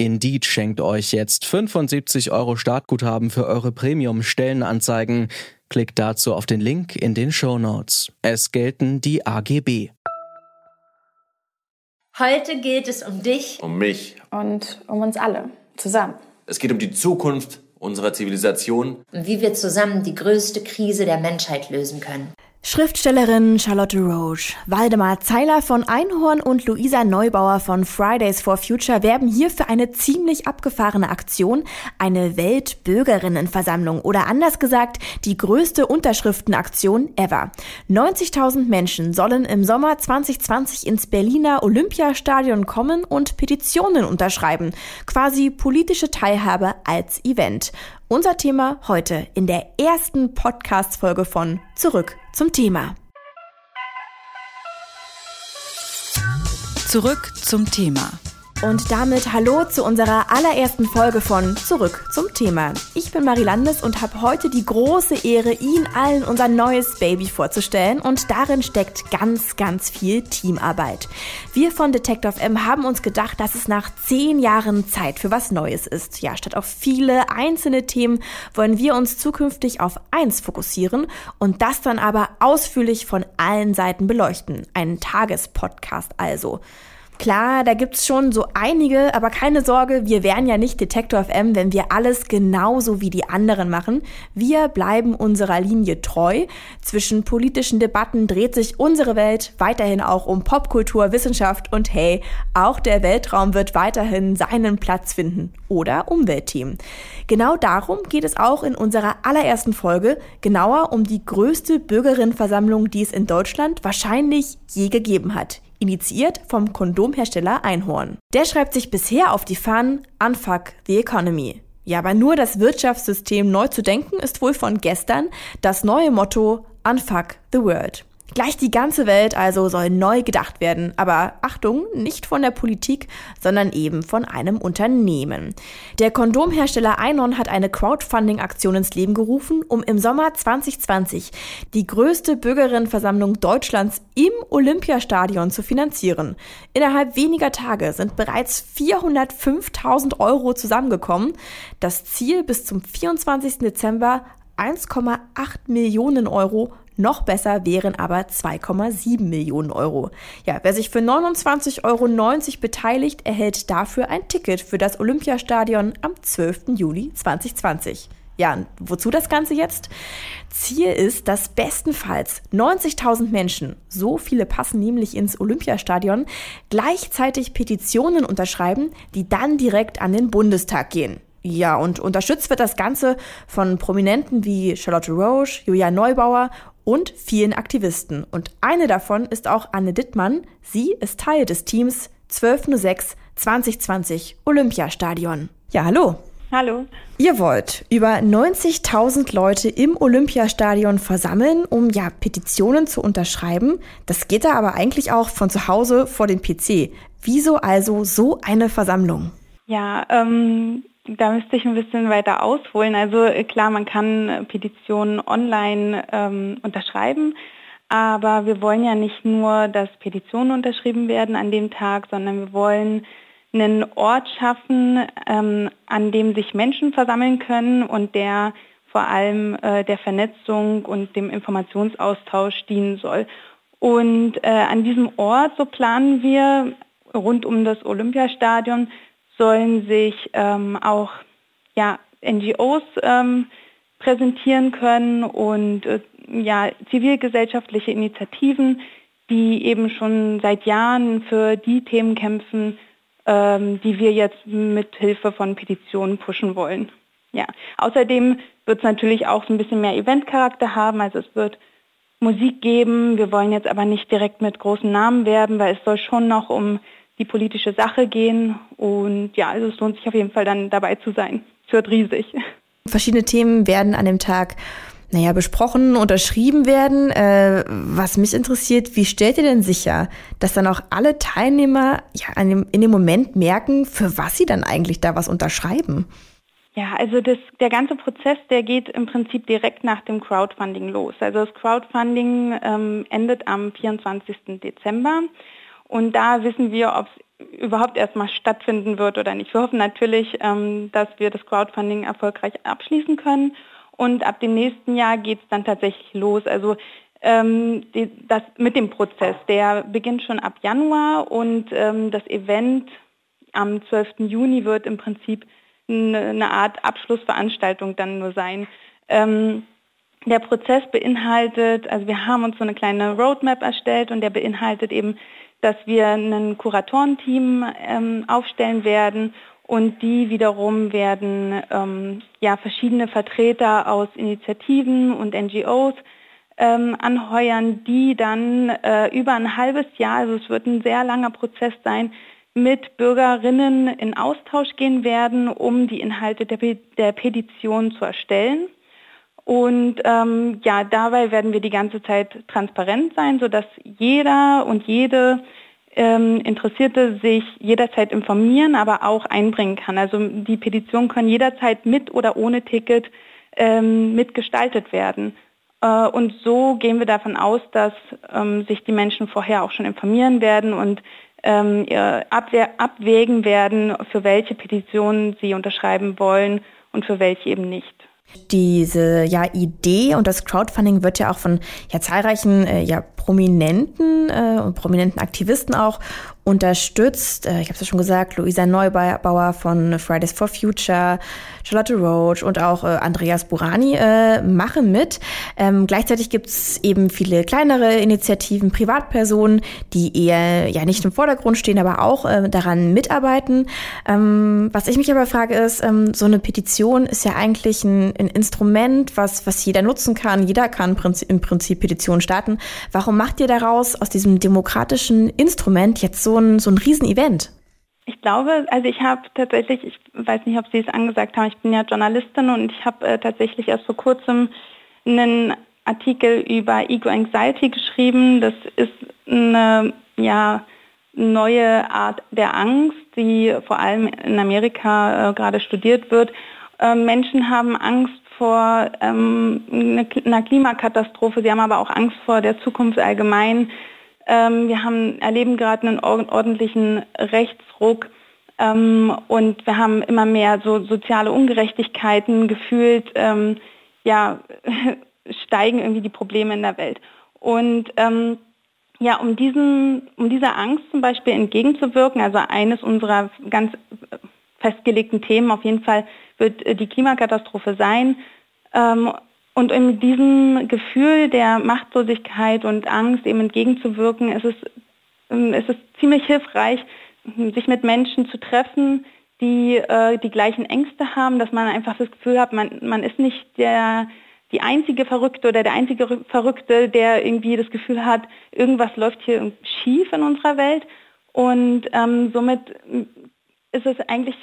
Indeed schenkt euch jetzt 75 Euro Startguthaben für eure Premium-Stellenanzeigen. Klickt dazu auf den Link in den Show Notes. Es gelten die AGB. Heute geht es um dich. Um mich. Und um uns alle. Zusammen. Es geht um die Zukunft unserer Zivilisation. Und wie wir zusammen die größte Krise der Menschheit lösen können. Schriftstellerin Charlotte Roche, Waldemar Zeiler von Einhorn und Luisa Neubauer von Fridays for Future werben hier für eine ziemlich abgefahrene Aktion, eine Weltbürgerinnenversammlung oder anders gesagt die größte Unterschriftenaktion ever. 90.000 Menschen sollen im Sommer 2020 ins Berliner Olympiastadion kommen und Petitionen unterschreiben, quasi politische Teilhabe als Event. Unser Thema heute in der ersten Podcast-Folge von Zurück zum Thema. Zurück zum Thema. Und damit hallo zu unserer allerersten Folge von Zurück zum Thema. Ich bin Marie Landes und habe heute die große Ehre, Ihnen allen unser neues Baby vorzustellen und darin steckt ganz, ganz viel Teamarbeit. Wir von Detective M haben uns gedacht, dass es nach zehn Jahren Zeit für was Neues ist. Ja, statt auf viele einzelne Themen wollen wir uns zukünftig auf eins fokussieren und das dann aber ausführlich von allen Seiten beleuchten. Ein Tagespodcast also. Klar, da gibt's schon so einige, aber keine Sorge, wir wären ja nicht Detektor FM, wenn wir alles genauso wie die anderen machen. Wir bleiben unserer Linie treu. Zwischen politischen Debatten dreht sich unsere Welt weiterhin auch um Popkultur, Wissenschaft und hey, auch der Weltraum wird weiterhin seinen Platz finden. Oder Umweltthemen. Genau darum geht es auch in unserer allerersten Folge, genauer um die größte Bürgerinnenversammlung, die es in Deutschland wahrscheinlich je gegeben hat initiiert vom Kondomhersteller Einhorn. Der schreibt sich bisher auf die Fahnen Unfuck the Economy. Ja, aber nur das Wirtschaftssystem neu zu denken ist wohl von gestern das neue Motto Unfuck the World. Gleich die ganze Welt also soll neu gedacht werden. Aber Achtung, nicht von der Politik, sondern eben von einem Unternehmen. Der Kondomhersteller Einon hat eine Crowdfunding-Aktion ins Leben gerufen, um im Sommer 2020 die größte Bürgerinnenversammlung Deutschlands im Olympiastadion zu finanzieren. Innerhalb weniger Tage sind bereits 405.000 Euro zusammengekommen. Das Ziel bis zum 24. Dezember 1,8 Millionen Euro noch besser wären aber 2,7 Millionen Euro. Ja, wer sich für 29,90 Euro beteiligt, erhält dafür ein Ticket für das Olympiastadion am 12. Juli 2020. Ja, wozu das Ganze jetzt? Ziel ist, dass bestenfalls 90.000 Menschen, so viele passen nämlich ins Olympiastadion, gleichzeitig Petitionen unterschreiben, die dann direkt an den Bundestag gehen. Ja, und unterstützt wird das Ganze von Prominenten wie Charlotte Roche, Julia Neubauer und vielen Aktivisten. Und eine davon ist auch Anne Dittmann. Sie ist Teil des Teams 1206 2020 Olympiastadion. Ja, hallo. Hallo. Ihr wollt über 90.000 Leute im Olympiastadion versammeln, um ja Petitionen zu unterschreiben. Das geht da aber eigentlich auch von zu Hause vor dem PC. Wieso also so eine Versammlung? Ja, ähm, da müsste ich ein bisschen weiter ausholen. Also äh, klar, man kann äh, Petitionen online ähm, unterschreiben, aber wir wollen ja nicht nur, dass Petitionen unterschrieben werden an dem Tag, sondern wir wollen einen Ort schaffen, ähm, an dem sich Menschen versammeln können und der vor allem äh, der Vernetzung und dem Informationsaustausch dienen soll. Und äh, an diesem Ort, so planen wir rund um das Olympiastadion, sollen sich ähm, auch ja, NGOs ähm, präsentieren können und äh, ja, zivilgesellschaftliche Initiativen, die eben schon seit Jahren für die Themen kämpfen, ähm, die wir jetzt mit Hilfe von Petitionen pushen wollen. Ja. Außerdem wird es natürlich auch so ein bisschen mehr Eventcharakter haben, also es wird Musik geben. Wir wollen jetzt aber nicht direkt mit großen Namen werben, weil es soll schon noch um die politische Sache gehen. Und ja, also es lohnt sich auf jeden Fall dann dabei zu sein. Es wird riesig. Verschiedene Themen werden an dem Tag naja, besprochen, unterschrieben werden. Äh, was mich interessiert, wie stellt ihr denn sicher, dass dann auch alle Teilnehmer ja, in dem Moment merken, für was sie dann eigentlich da was unterschreiben? Ja, also das, der ganze Prozess, der geht im Prinzip direkt nach dem Crowdfunding los. Also das Crowdfunding ähm, endet am 24. Dezember und da wissen wir, ob es überhaupt erstmal stattfinden wird oder nicht. Wir hoffen natürlich, ähm, dass wir das Crowdfunding erfolgreich abschließen können und ab dem nächsten Jahr geht es dann tatsächlich los. Also ähm, die, das mit dem Prozess, der beginnt schon ab Januar und ähm, das Event am 12. Juni wird im Prinzip eine, eine Art Abschlussveranstaltung dann nur sein. Ähm, der Prozess beinhaltet, also wir haben uns so eine kleine Roadmap erstellt und der beinhaltet eben, dass wir ein Kuratorenteam ähm, aufstellen werden und die wiederum werden ähm, ja, verschiedene Vertreter aus Initiativen und NGOs ähm, anheuern, die dann äh, über ein halbes Jahr, also es wird ein sehr langer Prozess sein, mit Bürgerinnen in Austausch gehen werden, um die Inhalte der, der Petition zu erstellen. Und ähm, ja, dabei werden wir die ganze Zeit transparent sein, sodass jeder und jede ähm, Interessierte sich jederzeit informieren, aber auch einbringen kann. Also die Petitionen können jederzeit mit oder ohne Ticket ähm, mitgestaltet werden. Äh, und so gehen wir davon aus, dass ähm, sich die Menschen vorher auch schon informieren werden und ähm, abwägen werden, für welche Petitionen sie unterschreiben wollen und für welche eben nicht. Diese ja, Idee und das Crowdfunding wird ja auch von ja, zahlreichen äh, ja, Prominenten äh, und prominenten Aktivisten auch unterstützt. Äh, ich habe es ja schon gesagt, Luisa Neubauer von Fridays for Future, Charlotte Roach und auch äh, Andreas Burani äh, machen mit. Ähm, gleichzeitig gibt es eben viele kleinere Initiativen, Privatpersonen, die eher ja nicht im Vordergrund stehen, aber auch äh, daran mitarbeiten. Ähm, was ich mich aber frage ist, ähm, so eine Petition ist ja eigentlich ein, ein Instrument, was, was jeder nutzen kann. Jeder kann im Prinzip Petitionen starten. Warum macht ihr daraus aus diesem demokratischen Instrument jetzt so ein, so ein Riesenevent? Ich glaube, also ich habe tatsächlich, ich weiß nicht, ob Sie es angesagt haben, ich bin ja Journalistin und ich habe äh, tatsächlich erst vor kurzem einen Artikel über Ego-Anxiety geschrieben. Das ist eine ja, neue Art der Angst, die vor allem in Amerika äh, gerade studiert wird. Äh, Menschen haben Angst vor ähm, einer Klimakatastrophe, sie haben aber auch Angst vor der Zukunft allgemein. Ähm, wir haben, erleben gerade einen ordentlichen Rechtsruck ähm, und wir haben immer mehr so soziale Ungerechtigkeiten gefühlt, ähm, ja, steigen irgendwie die Probleme in der Welt. Und ähm, ja, um, diesen, um dieser Angst zum Beispiel entgegenzuwirken, also eines unserer ganz festgelegten Themen auf jeden Fall wird äh, die Klimakatastrophe sein. Ähm, und in diesem Gefühl der Machtlosigkeit und Angst eben entgegenzuwirken, ist es, ähm, ist es ziemlich hilfreich, sich mit Menschen zu treffen, die äh, die gleichen Ängste haben, dass man einfach das Gefühl hat, man, man ist nicht der, die einzige Verrückte oder der einzige Verrückte, der irgendwie das Gefühl hat, irgendwas läuft hier schief in unserer Welt. Und ähm, somit ist es eigentlich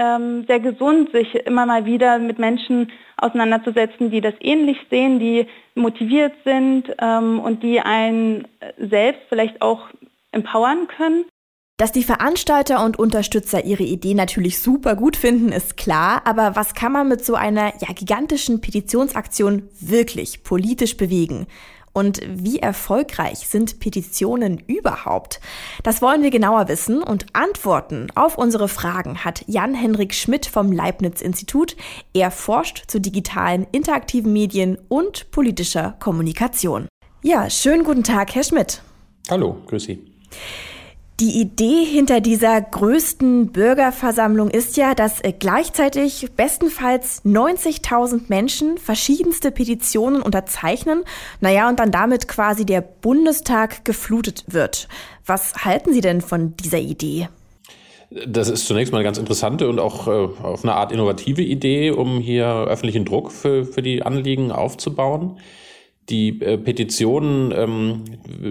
ähm, sehr gesund, sich immer mal wieder mit Menschen auseinanderzusetzen, die das ähnlich sehen, die motiviert sind ähm, und die einen selbst vielleicht auch empowern können. Dass die Veranstalter und Unterstützer ihre Idee natürlich super gut finden, ist klar, aber was kann man mit so einer ja, gigantischen Petitionsaktion wirklich politisch bewegen? Und wie erfolgreich sind Petitionen überhaupt? Das wollen wir genauer wissen und Antworten auf unsere Fragen hat Jan-Henrik Schmidt vom Leibniz-Institut. Er forscht zu digitalen, interaktiven Medien und politischer Kommunikation. Ja, schönen guten Tag, Herr Schmidt. Hallo, grüß Sie. Die Idee hinter dieser größten Bürgerversammlung ist ja, dass äh, gleichzeitig bestenfalls 90.000 Menschen verschiedenste Petitionen unterzeichnen, naja, und dann damit quasi der Bundestag geflutet wird. Was halten Sie denn von dieser Idee? Das ist zunächst mal eine ganz interessante und auch äh, auf eine Art innovative Idee, um hier öffentlichen Druck für, für die Anliegen aufzubauen. Die äh, Petitionen, ähm,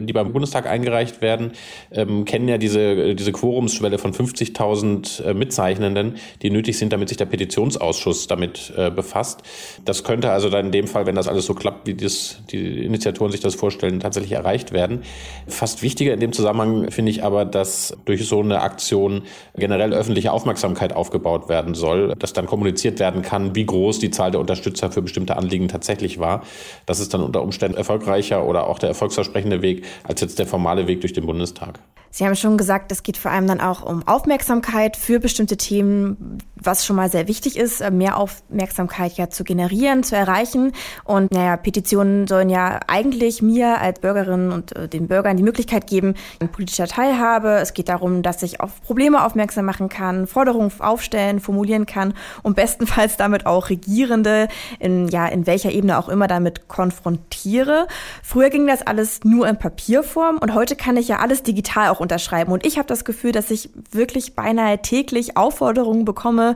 die beim Bundestag eingereicht werden, ähm, kennen ja diese, diese Quorumsschwelle von 50.000 äh, Mitzeichnenden, die nötig sind, damit sich der Petitionsausschuss damit äh, befasst. Das könnte also dann in dem Fall, wenn das alles so klappt, wie das, die Initiatoren sich das vorstellen, tatsächlich erreicht werden. Fast wichtiger in dem Zusammenhang finde ich aber, dass durch so eine Aktion generell öffentliche Aufmerksamkeit aufgebaut werden soll, dass dann kommuniziert werden kann, wie groß die Zahl der Unterstützer für bestimmte Anliegen tatsächlich war. Das ist dann unter Umständen erfolgreicher oder auch der erfolgsversprechende Weg als jetzt der formale Weg durch den Bundestag. Sie haben schon gesagt, es geht vor allem dann auch um Aufmerksamkeit für bestimmte Themen, was schon mal sehr wichtig ist, mehr Aufmerksamkeit ja zu generieren, zu erreichen. Und naja, Petitionen sollen ja eigentlich mir als Bürgerin und äh, den Bürgern die Möglichkeit geben, in politischer Teilhabe. Es geht darum, dass ich auf Probleme aufmerksam machen kann, Forderungen aufstellen, formulieren kann und bestenfalls damit auch Regierende in, ja, in welcher Ebene auch immer damit konfrontiere. Früher ging das alles nur in Papierform und heute kann ich ja alles digital auch auch unterschreiben. Und ich habe das Gefühl, dass ich wirklich beinahe täglich Aufforderungen bekomme,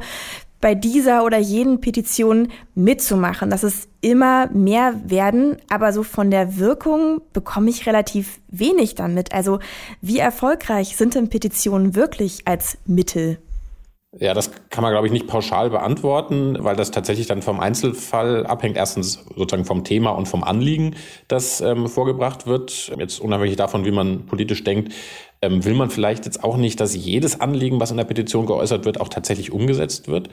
bei dieser oder jenen Petition mitzumachen, dass es immer mehr werden, aber so von der Wirkung bekomme ich relativ wenig damit. Also wie erfolgreich sind denn Petitionen wirklich als Mittel? Ja, das kann man, glaube ich, nicht pauschal beantworten, weil das tatsächlich dann vom Einzelfall abhängt. Erstens sozusagen vom Thema und vom Anliegen, das ähm, vorgebracht wird. Jetzt unabhängig davon, wie man politisch denkt, ähm, will man vielleicht jetzt auch nicht, dass jedes Anliegen, was in der Petition geäußert wird, auch tatsächlich umgesetzt wird.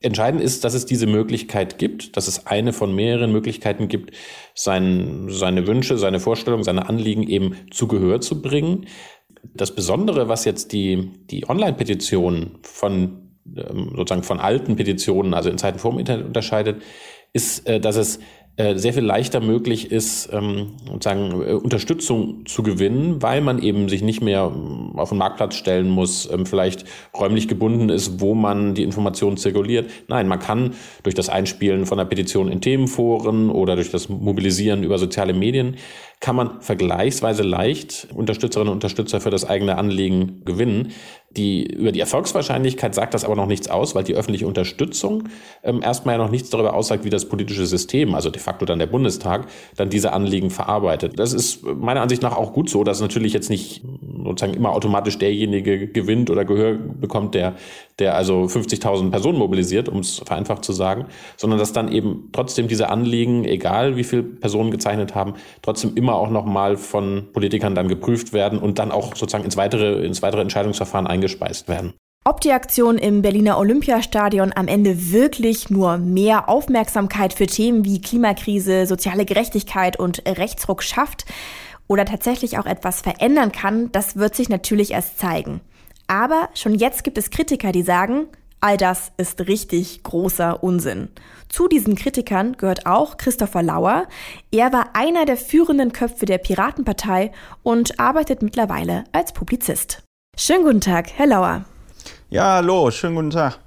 Entscheidend ist, dass es diese Möglichkeit gibt, dass es eine von mehreren Möglichkeiten gibt, sein, seine Wünsche, seine Vorstellungen, seine Anliegen eben zu Gehör zu bringen. Das Besondere, was jetzt die, die Online-Petition von ähm, sozusagen von alten Petitionen, also in Zeiten vor dem Internet unterscheidet, ist, äh, dass es sehr viel leichter möglich ist, ähm, sozusagen äh, Unterstützung zu gewinnen, weil man eben sich nicht mehr ähm, auf den Marktplatz stellen muss, ähm, vielleicht räumlich gebunden ist, wo man die Informationen zirkuliert. Nein, man kann durch das Einspielen von einer Petition in Themenforen oder durch das Mobilisieren über soziale Medien kann man vergleichsweise leicht Unterstützerinnen und Unterstützer für das eigene Anliegen gewinnen. Die, über die Erfolgswahrscheinlichkeit sagt das aber noch nichts aus, weil die öffentliche Unterstützung ähm, erstmal ja noch nichts darüber aussagt, wie das politische System, also de facto dann der Bundestag, dann diese Anliegen verarbeitet. Das ist meiner Ansicht nach auch gut so, dass natürlich jetzt nicht sozusagen immer automatisch derjenige gewinnt oder Gehör bekommt, der, der also 50.000 Personen mobilisiert, um es vereinfacht zu sagen, sondern dass dann eben trotzdem diese Anliegen, egal wie viele Personen gezeichnet haben, trotzdem immer auch nochmal von Politikern dann geprüft werden und dann auch sozusagen ins weitere, ins weitere Entscheidungsverfahren eingespeist werden. Ob die Aktion im Berliner Olympiastadion am Ende wirklich nur mehr Aufmerksamkeit für Themen wie Klimakrise, soziale Gerechtigkeit und Rechtsruck schafft oder tatsächlich auch etwas verändern kann, das wird sich natürlich erst zeigen. Aber schon jetzt gibt es Kritiker, die sagen, all das ist richtig großer Unsinn. Zu diesen Kritikern gehört auch Christopher Lauer. Er war einer der führenden Köpfe der Piratenpartei und arbeitet mittlerweile als Publizist. Schönen guten Tag, Herr Lauer. Ja, hallo, schönen guten Tag.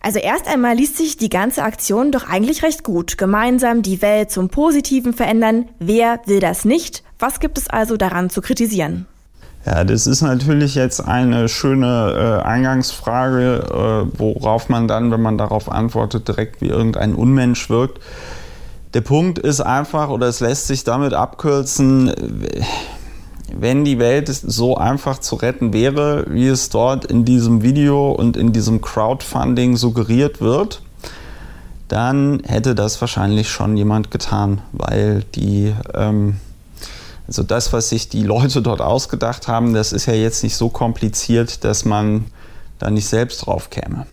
Also erst einmal liest sich die ganze Aktion doch eigentlich recht gut. Gemeinsam die Welt zum Positiven verändern. Wer will das nicht? Was gibt es also daran zu kritisieren? Ja, das ist natürlich jetzt eine schöne äh, Eingangsfrage, äh, worauf man dann, wenn man darauf antwortet, direkt wie irgendein Unmensch wirkt. Der Punkt ist einfach, oder es lässt sich damit abkürzen, wenn die Welt so einfach zu retten wäre, wie es dort in diesem Video und in diesem Crowdfunding suggeriert wird, dann hätte das wahrscheinlich schon jemand getan, weil die, ähm, also das, was sich die Leute dort ausgedacht haben, das ist ja jetzt nicht so kompliziert, dass man da nicht selbst drauf käme.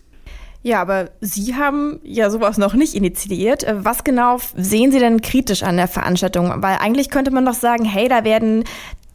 Ja, aber Sie haben ja sowas noch nicht initiiert. Was genau sehen Sie denn kritisch an der Veranstaltung? Weil eigentlich könnte man doch sagen, hey, da werden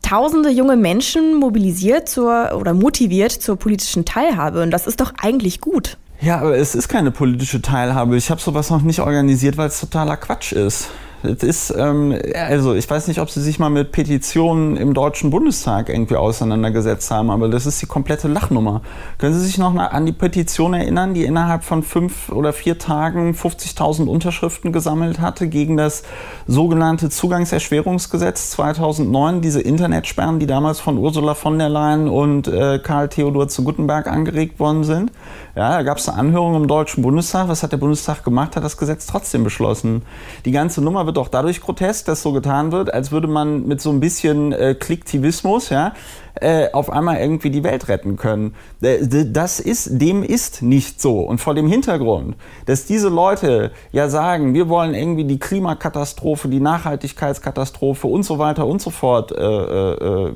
tausende junge Menschen mobilisiert zur oder motiviert zur politischen Teilhabe. Und das ist doch eigentlich gut. Ja, aber es ist keine politische Teilhabe. Ich habe sowas noch nicht organisiert, weil es totaler Quatsch ist. Es ist, ähm, also ich weiß nicht, ob Sie sich mal mit Petitionen im Deutschen Bundestag irgendwie auseinandergesetzt haben, aber das ist die komplette Lachnummer. Können Sie sich noch an die Petition erinnern, die innerhalb von fünf oder vier Tagen 50.000 Unterschriften gesammelt hatte gegen das sogenannte Zugangserschwerungsgesetz 2009, diese Internetsperren, die damals von Ursula von der Leyen und äh, Karl Theodor zu Guttenberg angeregt worden sind? Ja, da gab es eine Anhörung im Deutschen Bundestag. Was hat der Bundestag gemacht? Hat das Gesetz trotzdem beschlossen. Die ganze Nummer wird wird auch dadurch grotesk, dass so getan wird, als würde man mit so ein bisschen äh, Klicktivismus, ja, äh, auf einmal irgendwie die Welt retten können. Das ist, dem ist nicht so. Und vor dem Hintergrund, dass diese Leute ja sagen, wir wollen irgendwie die Klimakatastrophe, die Nachhaltigkeitskatastrophe und so weiter und so fort äh, äh,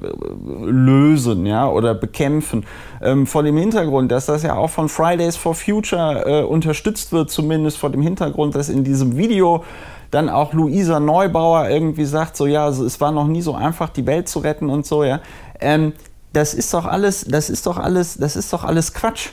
lösen, ja, oder bekämpfen. Ähm, vor dem Hintergrund, dass das ja auch von Fridays for Future äh, unterstützt wird, zumindest vor dem Hintergrund, dass in diesem Video dann auch Luisa Neubauer irgendwie sagt, so ja, es war noch nie so einfach, die Welt zu retten und so, ja. Ähm, das ist doch alles, das ist doch alles, das ist doch alles Quatsch.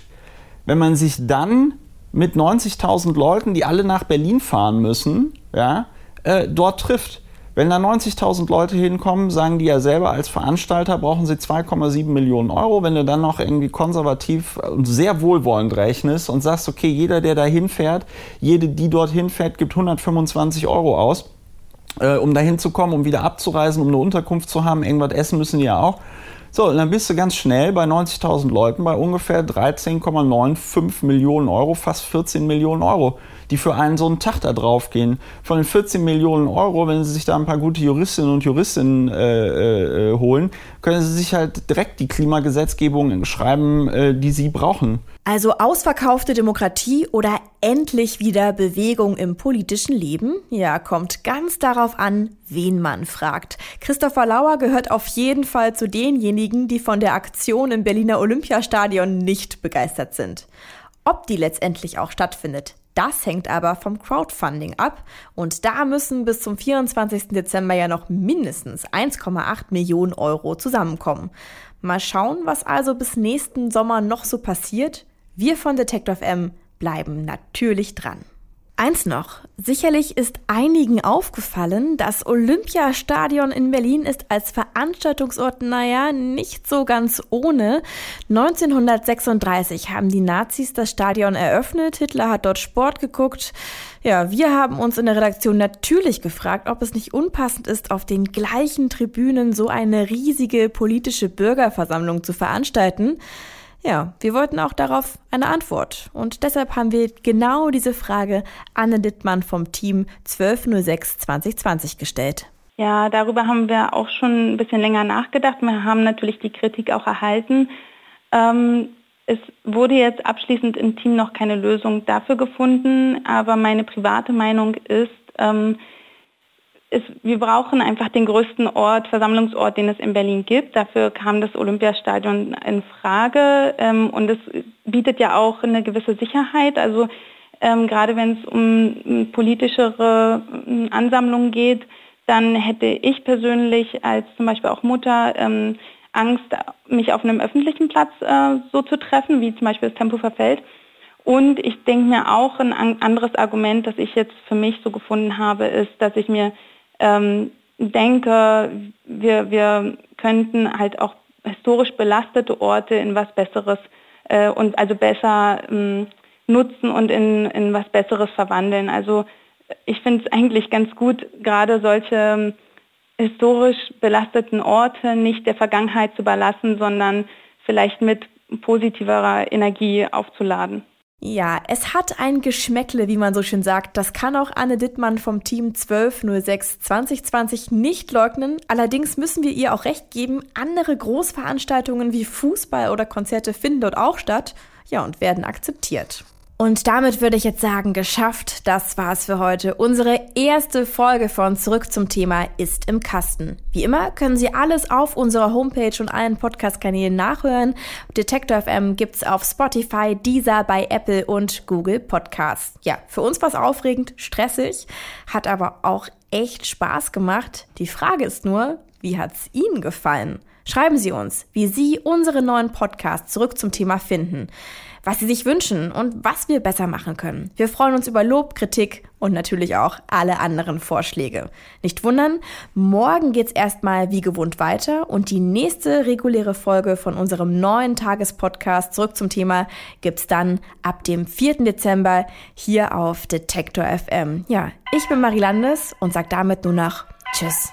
Wenn man sich dann mit 90.000 Leuten, die alle nach Berlin fahren müssen, ja, äh, dort trifft. Wenn da 90.000 Leute hinkommen, sagen die ja selber als Veranstalter, brauchen sie 2,7 Millionen Euro. Wenn du dann noch irgendwie konservativ und sehr wohlwollend rechnest und sagst, okay, jeder, der da hinfährt, jede, die dort hinfährt, gibt 125 Euro aus, äh, um da hinzukommen, um wieder abzureisen, um eine Unterkunft zu haben, irgendwas essen müssen die ja auch. So, und dann bist du ganz schnell bei 90.000 Leuten bei ungefähr 13,95 Millionen Euro, fast 14 Millionen Euro die für einen so einen Tag da drauf gehen. Von den 14 Millionen Euro, wenn Sie sich da ein paar gute Juristinnen und Juristinnen äh, äh, holen, können Sie sich halt direkt die Klimagesetzgebung schreiben, äh, die Sie brauchen. Also ausverkaufte Demokratie oder endlich wieder Bewegung im politischen Leben? Ja, kommt ganz darauf an, wen man fragt. Christopher Lauer gehört auf jeden Fall zu denjenigen, die von der Aktion im Berliner Olympiastadion nicht begeistert sind. Ob die letztendlich auch stattfindet, das hängt aber vom Crowdfunding ab und da müssen bis zum 24. Dezember ja noch mindestens 1,8 Millionen Euro zusammenkommen. Mal schauen, was also bis nächsten Sommer noch so passiert. Wir von Detective M bleiben natürlich dran. Eins noch. Sicherlich ist einigen aufgefallen, das Olympiastadion in Berlin ist als Veranstaltungsort, naja, nicht so ganz ohne. 1936 haben die Nazis das Stadion eröffnet. Hitler hat dort Sport geguckt. Ja, wir haben uns in der Redaktion natürlich gefragt, ob es nicht unpassend ist, auf den gleichen Tribünen so eine riesige politische Bürgerversammlung zu veranstalten. Ja, wir wollten auch darauf eine Antwort. Und deshalb haben wir genau diese Frage Anne Dittmann vom Team 1206 2020 gestellt. Ja, darüber haben wir auch schon ein bisschen länger nachgedacht. Wir haben natürlich die Kritik auch erhalten. Ähm, es wurde jetzt abschließend im Team noch keine Lösung dafür gefunden, aber meine private Meinung ist, ähm, ist, wir brauchen einfach den größten Ort, Versammlungsort, den es in Berlin gibt. Dafür kam das Olympiastadion in Frage ähm, und es bietet ja auch eine gewisse Sicherheit. Also ähm, gerade wenn es um politischere ähm, Ansammlungen geht, dann hätte ich persönlich als zum Beispiel auch Mutter ähm, Angst, mich auf einem öffentlichen Platz äh, so zu treffen, wie zum Beispiel das Tempo verfällt. Und ich denke mir auch, ein anderes Argument, das ich jetzt für mich so gefunden habe, ist, dass ich mir ähm, denke, wir, wir könnten halt auch historisch belastete Orte in was Besseres äh, und also besser ähm, nutzen und in, in was Besseres verwandeln. Also ich finde es eigentlich ganz gut, gerade solche ähm, historisch belasteten Orte nicht der Vergangenheit zu überlassen, sondern vielleicht mit positiverer Energie aufzuladen. Ja, es hat ein Geschmäckle, wie man so schön sagt. Das kann auch Anne Dittmann vom Team 1206 2020 nicht leugnen. Allerdings müssen wir ihr auch recht geben, andere Großveranstaltungen wie Fußball oder Konzerte finden dort auch statt. Ja, und werden akzeptiert. Und damit würde ich jetzt sagen, geschafft, das war's für heute. Unsere erste Folge von Zurück zum Thema ist im Kasten. Wie immer können Sie alles auf unserer Homepage und allen Podcast-Kanälen nachhören. Detektor FM gibt's auf Spotify, Deezer, bei Apple und Google Podcasts. Ja, für uns war's aufregend, stressig, hat aber auch echt Spaß gemacht. Die Frage ist nur, wie hat's Ihnen gefallen? Schreiben Sie uns, wie Sie unseren neuen Podcast zurück zum Thema finden was sie sich wünschen und was wir besser machen können. Wir freuen uns über Lob, Kritik und natürlich auch alle anderen Vorschläge. Nicht wundern, morgen geht's erstmal wie gewohnt weiter und die nächste reguläre Folge von unserem neuen Tagespodcast zurück zum Thema gibt's dann ab dem 4. Dezember hier auf Detektor FM. Ja, ich bin Marie Landes und sag damit nur noch Tschüss.